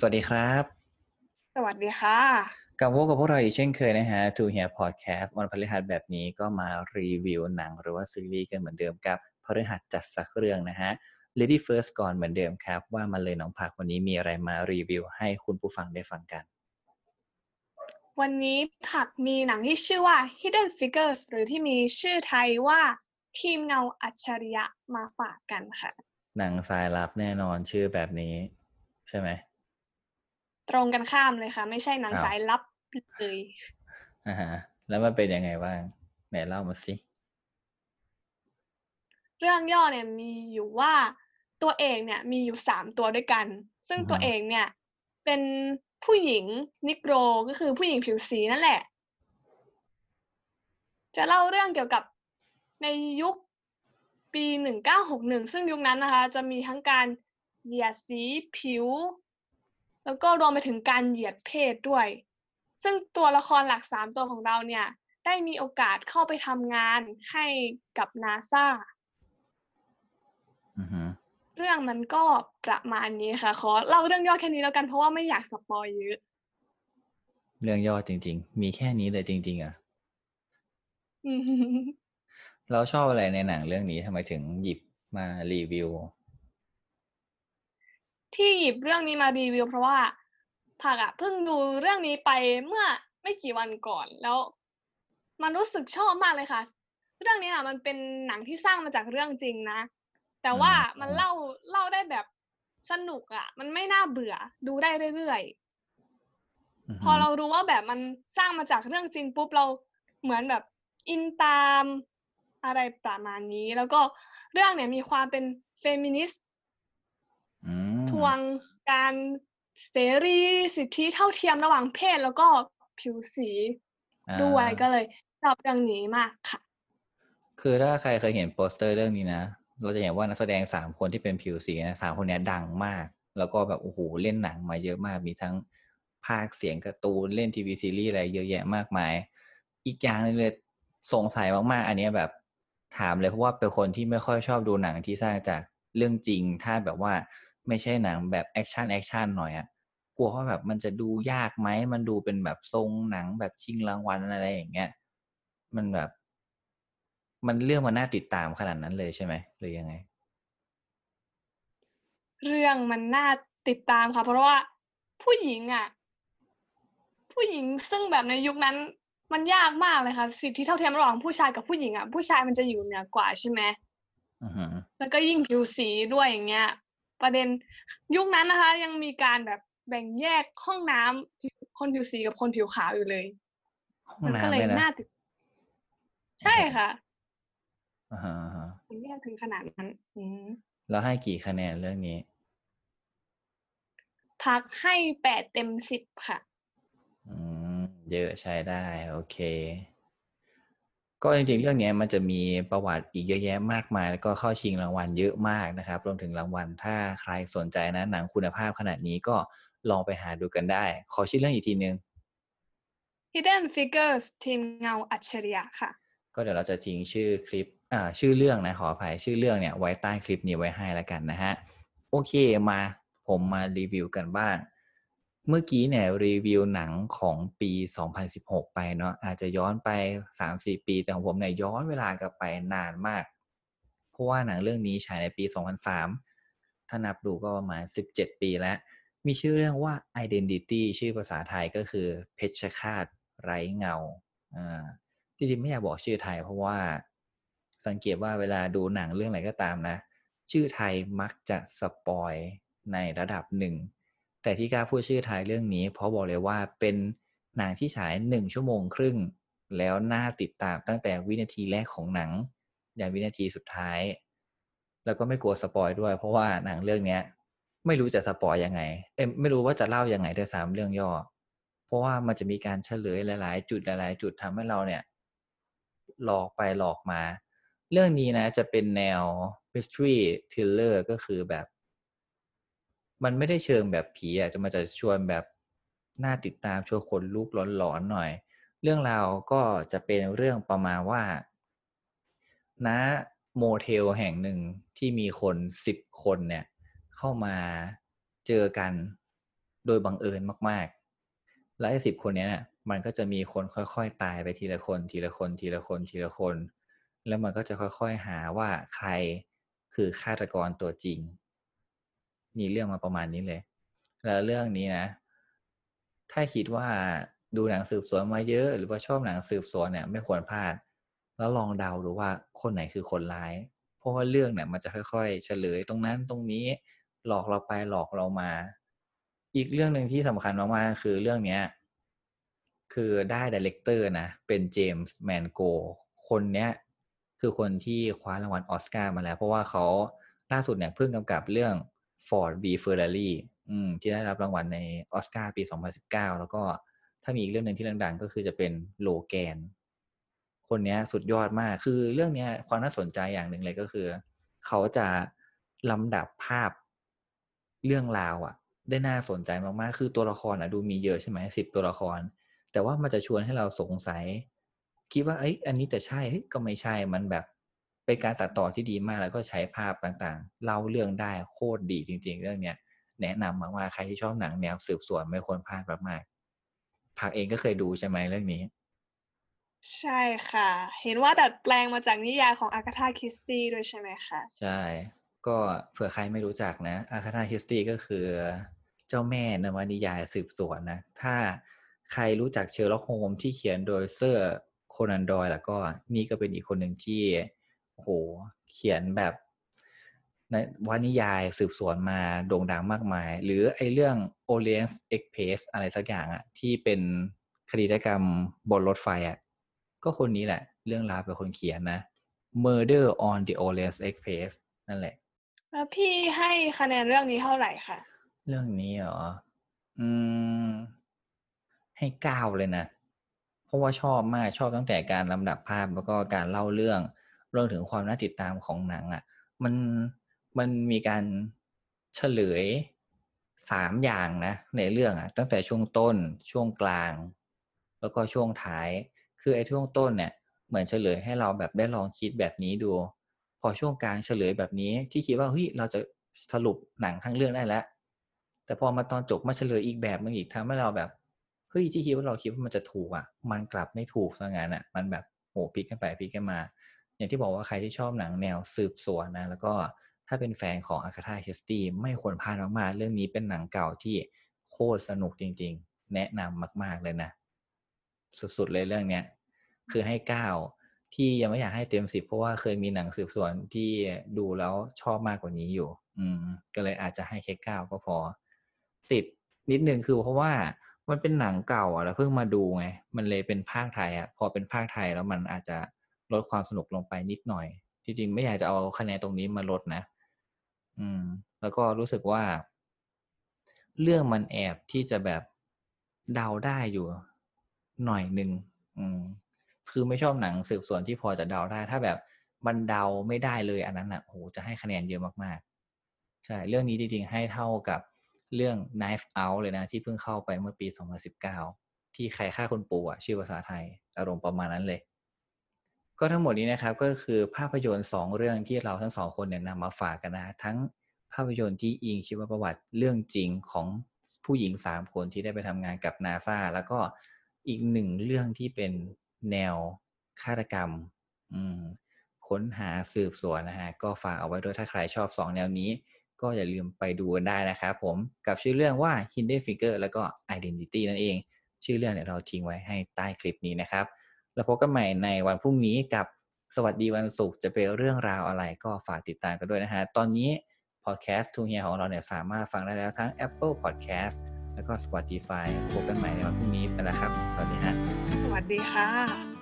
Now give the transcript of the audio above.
สวัสดีครับ สวัสดีค่ะกลับพบกับพวกเราอีกเช่นเคยนะฮะ To Hear Podcast วันพฤหัสแบบนี้ก็มารีวิวหนังหรือว่าซีรีส์กันเหมือนเดิมกับพฤหัสจัดสักเรื่องนะฮะ Lady First ก่อนเหมือนเดิมครับ ว่ามาเลยน้องผักวันนี้มีอะไรมารีวิวให้คุณผู้ฟังได้ฟังกัน วันนี้ผักมีหนังที่ชื่อว่า Hidden Figures หรือที่มีชื่อไทยว่าทีมเงาอัจฉริยะมาฝากกันค่ะ หนังสายลับแน่นอนชื่อแบบนี้ ใช่ไหม ตรงกันข้ามเลยค่ะ ไม่ใช่หนังอ้าวสายลับเลยอ่าฮะแล้วมันเป็นยังไงบ้างไหนเล่ามาสิเรื่องย่อเนี่ยมีอยู่ว่าตัวเอกเนี่ยมีอยู่สามตัวด้วยกัน ซึ่งตัวเอกเนี่ย เป็นผู้หญิงนิโกรก็คือผู้หญิงผิวสีนั่นแหละ จะเล่าเรื่องเกี่ยวกับในยุคปีหนึ่งเก้าหกหนึ่งซึ่งยุคนั้นนะคะ จะมีทั้งการเหยียดสีผิว แล้วก็รวมไปถึงการเหยียดเพศด้วย ซึ่งตัวละครหลักสามตัวของเราเนี่ย ได้มีโอกาสเข้าไปทำงานให้กับนาซาอือฮึเรื่องมันก็ประมาณนี้ค่ะขอเล่าเรื่องย่อแค่นี้แล้วกันเพราะว่าไม่อยากสปอยเยอะ เรื่องย่อจริง ๆ มีแค่นี้เลยจริง ๆอะอืมเราชอบอะไรในหนังเรื่องนี้ทำไมถึงหยิบมารีวิว ที่หยิบเรื่องนี้มารีวิว เพราะว่าผักอะเพิ่งดูเรื่องนี้ไปเมื่อไม่กี่วันก่อนแล้ว มันรู้สึกชอบมากเลยค่ะ เรื่องนี้อะมันเป็นหนังที่สร้างมาจากเรื่องจริงนะ แต่ว่าอืมมันเล่าเล่าได้แบบสนุกอะมันไม่น่าเบื่อ ดูได้เรื่อยๆอือฮึพอเรารู้ว่าแบบมันสร้างมาจากเรื่องจริงปุ๊บเราเหมือนแบบอินตามอะไรประมาณนี้ แล้วก็เรื่องเนี่ยมีความเป็นเฟมินิสต์อืม ทวงการเสรีสิทธิเท่าเทียมระหว่างเพศแล้วก็ผิวสีอ่าด้วยก็เลยชอบเรื่องนี้มากค่ะ คือถ้าใครเคยเห็นโปสเตอร์เรื่องนี้นะเราจะเห็นว่านักแสดงสามคนที่เป็นผิวสีนะสามคนเนี้ยดังมาก แล้วก็แบบโอ้โหเล่นหนังมาเยอะมาก มีทั้งพากย์เสียงการ์ตูนเล่นทีวีซีรีส์อะไรเยอะแยะมากมาย อีกอย่างหนึ่งเลยสงสัยมากๆ อันเนี้ยแบบถามเลยเพราะว่าเป็นคนที่ไม่ค่อยชอบดูหนังที่สร้างจาก เรื่องจริง ถ้าแบบว่าไม่ใช่หนังแบบ action action หน่อยอะกลัวว่าแบบมันจะดูยากไหมมันดูเป็นแบบทรงหนังแบบชิงรางวัลอะไรอย่างเงี้ยมันแบบ มันเรื่องมันน่าติดตามขนาดนั้นเลยใช่ไหมหรือยังไง เรื่องมันน่าติดตามค่ะ เพราะว่าผู้หญิงอะ ผู้หญิงซึ่งแบบในยุคนั้นมันยากมากเลยค่ะ สิทธิเท่าเทียมระหว่างผู้ชายกับผู้หญิงอะ ผู้ชายมันจะอยู่เหนือกว่าใช่ไหม แล้วก็ยิ่งผิวสีด้วยอย่างเงี้ย ประเด็นยุคนั้นนะคะ ยังมีการแบบแบ่งแยกห้องน้ำผิวคนผิวสีกับคนผิวขาวอยู่เลยห้องมันก็เลยน้ำเลยนะน่าติดใช่ค่ะอ่าฮะอ่าฮะแบ่งแยกถึงขนาดนั้นอืมแล้วให้กี่คะแนนเรื่องนี้ พักให้แปดเต็มสิบค่ะ อืม เยอะใช้ได้ โอเค ก็จริงๆเรื่องเนี้ยมันจะมีประวัติอีกเยอะแยะมากมาย แล้วก็เข้าชิงรางวัลเยอะมากนะครับรวมถึงรางวัลถ้าใครสนใจนะหนังคุณภาพขนาดนี้ก็ลองไปหาดูกันได้ ขอชื่อเรื่องอีกทีนึง Hidden Figures ทีมเงาอัจฉริยะค่ะ ก็เดี๋ยวเราจะทิ้งชื่อคลิปอ่าชื่อเรื่องนะขออภัยชื่อเรื่องเนี่ยไว้ใต้คลิปนี้ไว้ให้แล้วกันนะฮะ โอเคมาผมมารีวิวกันบ้าง เมื่อกี้เนี่ยรีวิวหนังของปี 2016 ไปเนาะอาจจะย้อนไป 3-4 ปี แต่ของผมเนี่ยย้อนเวลากลับไปนานมาก เพราะว่าหนังเรื่องนี้ฉายในปี 2003 ถ้านับดูก็ประมาณ 17 ปีแล้ว มีชื่อเรื่องว่า Identity ชื่อภาษาไทยก็คือเพชฌฆาตไร้เงาอ่าจริงๆไม่อยากบอกชื่อไทย เพราะว่าสังเกตว่าเวลาดูหนังเรื่องอะไรก็ตามนะ ชื่อไทยมักจะสปอยในระดับหนึ่ง แต่ที่กล้าพูดชื่อไทยเรื่องนี้ เพราะบอกเลยว่าเป็นหนังที่ฉายหนึ่งชั่วโมงครึ่ง แล้วน่าติดตามตั้งแต่วินาทีแรกของหนังอย่างวินาทีสุดท้าย แล้วก็ไม่กลัวสปอยด้วย เพราะว่าหนังเรื่องเนี้ย ไม่รู้จะสปอยยังไง เอ้ยไม่รู้ว่าจะเล่ายังไงด้วยซ้ำเรื่องย่อ เพราะว่ามันจะมีการเฉลยหลาย ๆ จุดหลาย ๆ จุดทำให้เราเนี่ย หลอกไปหลอกมา เรื่องนี้นะจะเป็นแนว mystery thriller ก็คือแบบ มันไม่ได้เชิงแบบผีอะจะมันจะชวนแบบน่าติดตามชวนคนลุกหลอนๆหน่อย เรื่องราวก็จะเป็นเรื่องประมาณว่าณโมเทลแห่งหนึ่งที่มีคนสิบคนเนี่ยเข้ามาเจอกันโดยบังเอิญมาก ๆ และไอ้สิบคนเนี้ยน่ะมันก็จะมีคนค่อยๆ ตายไปทีละคน ทีละคนทีละคนทีละคน แล้วมันก็จะค่อยๆหาว่าใครคือฆาตกรตัวจริง มีเรื่องมาประมาณนี้เลย แล้วเรื่องนี้นะ ถ้าคิดว่าดูหนังสืบสวนมาเยอะ หรือว่าชอบหนังสืบสวนเนี่ย ไม่ควรพลาด แล้วลองเดาดูว่าคนไหนคือคนร้าย เพราะว่าเรื่องเนี่ยมันจะค่อยๆ เฉลยตรงนั้นตรงนี้หลอกเราไปหลอกเรามา อีกเรื่องหนึ่งที่สำคัญมากๆคือเรื่องเนี้ยคือได้ director นะ เป็นเจมส์แมนโกลด์คนเนี้ยคือคนที่คว้ารางวัลออสการ์มาแล้ว เพราะว่าเขาล่าสุดเนี่ยเพิ่งกำกับเรื่อง Ford v Ferrari อืมที่ได้รับรางวัลในออสการ์ปี 2019 แล้วก็ถ้ามีอีกเรื่องหนึ่งที่ดังๆ ก็คือจะเป็นโลแกน คนนี้สุดยอดมาก คือเรื่องนี้ความน่าสนใจอย่างหนึ่งเลยก็คือ เขาจะลำดับภาพเรื่องราวอะได้น่าสนใจมากๆ คือตัวละครอะดูมีเยอะใช่ไหมสิบตัวละคร แต่ว่ามันจะชวนให้เราสงสัย คิดว่าเอ้ยอันนี้แต่ใช่ก็ไม่ใช่มันแบบ เป็นการตัดต่อที่ดีมากแล้วก็ใช้ภาพต่างๆ เล่าเรื่องได้โคตรดีจริง ๆ เรื่องเนี้ยแนะนำมากๆใครที่ชอบหนังแนวสืบสวนไม่ควรพลาดมากๆผักเองก็เคยดูใช่ไหมเรื่องนี้ ใช่ค่ะ เห็นว่าดัดแปลงมาจากนิยายของอากาธาคริสตี้ด้วยใช่ไหมคะใช่ก็เผื่อใครไม่รู้จักนะอากาธาคริสตี้ก็คือเจ้าแม่นวนิยายสืบสวนนะถ้าใครรู้จักเชอร์ล็อกโฮล์มส์ที่เขียนโดยเซอร์โคนันดอยล์แล้วก็นี่ก็เป็นอีกคนหนึ่งที่ โอ้โหเขียนแบบในวนิยายสืบสวนมาโด่งดังมากมาย หรือไอเรื่อง Orient Express อะไรสักอย่างอะที่เป็นคดีฆาตกรรมบนรถไฟอะก็คนนี้แหละ เรื่องราวเป็นคนเขียนนะ Murder on the Orient Express นั่นแหละ แล้วพี่ให้คะแนนเรื่องนี้เท่าไหร่คะเรื่องนี้เหรอ อืม ให้เก้าเลยนะ เพราะว่าชอบมากชอบตั้งแต่การลำดับภาพแล้วก็การเล่าเรื่อง รวมถึงความน่าติดตามของหนังอะ่ะมันมันมีการเฉลยสามอย่างนะในเรื่องอะ่ะตั้งแต่ช่วงต้นช่วงกลาง แล้วก็ช่วงท้าย คือไอ้ช่วงต้นเนี่ยเหมือนเฉลยให้เราแบบได้ลองคิดแบบนี้ดู พอช่วงกลางเฉลยแบบนี้ที่คิดว่าเฮ้ยเราจะสรุปหนังทั้งเรื่องได้แล้ว แต่พอมาตอนจบมาเฉลยอีกแบบนึงอีกทำให้เราแบบเฮ้ยที่คิดว่าเราคิดว่ามันจะถูกอะ มันกลับไม่ถูกซะงั้นอะ มันแบบโหพลิกกันไปพลิกกันมา อย่างที่บอกว่าใครที่ชอบหนังแนวสืบสวนนะแล้วก็ถ้าเป็นแฟนของอาคาธาคิสตี้ไม่ควรพลาดมากๆเรื่องนี้เป็นหนังเก่าที่โคตรสนุกจริง ๆ แนะนำมาก ๆเลยนะ สุดๆเลยเรื่องเนี้ยคือให้เก้าที่ยังไม่อยากให้เต็มสิบเพราะว่าเคยมีหนังสืบสวนที่ดูแล้วชอบมากกว่านี้อยู่ อืม ก็เลยอาจจะให้แค่เก้าก็พอ ติดนิดนึงคือเพราะว่ามันเป็นหนังเก่าอะแล้วเพิ่งมาดูไง มันเลยเป็นภาคไทยอะ พอเป็นภาคไทยแล้วมันอาจจะ ลดความสนุกลงไปนิดหน่อยจริงๆไม่อยากจะเอาคะแนนตรงนี้มาลดนะ อืม แล้วก็รู้สึกว่า เรื่องมันแอบที่จะแบบเดาได้อยู่หน่อยหนึ่งอืม คือไม่ชอบหนังสืบสวนที่พอจะเดาได้ ถ้าแบบมันเดาไม่ได้เลยอันนั้นอะโหจะให้คะแนนเยอะมากๆ ใช่ เรื่องนี้จริงๆ ให้เท่ากับเรื่อง Knife Out เลยนะ ที่เพิ่งเข้าไปเมื่อปี 2019 ที่ใครฆ่าคนปู่อะชื่อภาษาไทย อารมณ์ประมาณนั้นเลย ก็ทั้งหมดนี้นะครับก็คือภาพยนตร์สองเรื่องที่เราทั้งสองคนเนี่ยนำมาฝากกันนะทั้งภาพยนตร์ที่อิงชีวประวัติเรื่องจริงของผู้หญิงสามคนที่ได้ไปทำงานกับนาซาแล้วก็อีกหนึ่งเรื่องที่เป็นแนวฆาตกรรมค้นหาสืบสวนนะฮะก็ฝากเอาไว้ด้วยถ้าใครชอบสองแนวนี้ ก็อย่าลืมไปดูกันได้นะครับผมกับชื่อเรื่องว่า Hidden Figure แล้วก็ Identity นั่นเอง ชื่อเรื่องเนี่ยเราทิ้งไว้ให้ใต้คลิปนี้นะครับ แล้วพบกันใหม่ในวันพรุ่งนี้กับสวัสดีวันศุกร์จะเป็นเรื่องราวอะไรก็ฝากติดตามกันด้วยนะฮะ ตอนนี้พอดแคสต์ทูเฮียของเราเนี่ยสามารถฟังได้แล้วทั้ง Apple Podcast แล้วก็ Spotify พบกันใหม่ในวันพรุ่งนี้ไปแล้วครับ สวัสดีฮะ สวัสดีค่ะ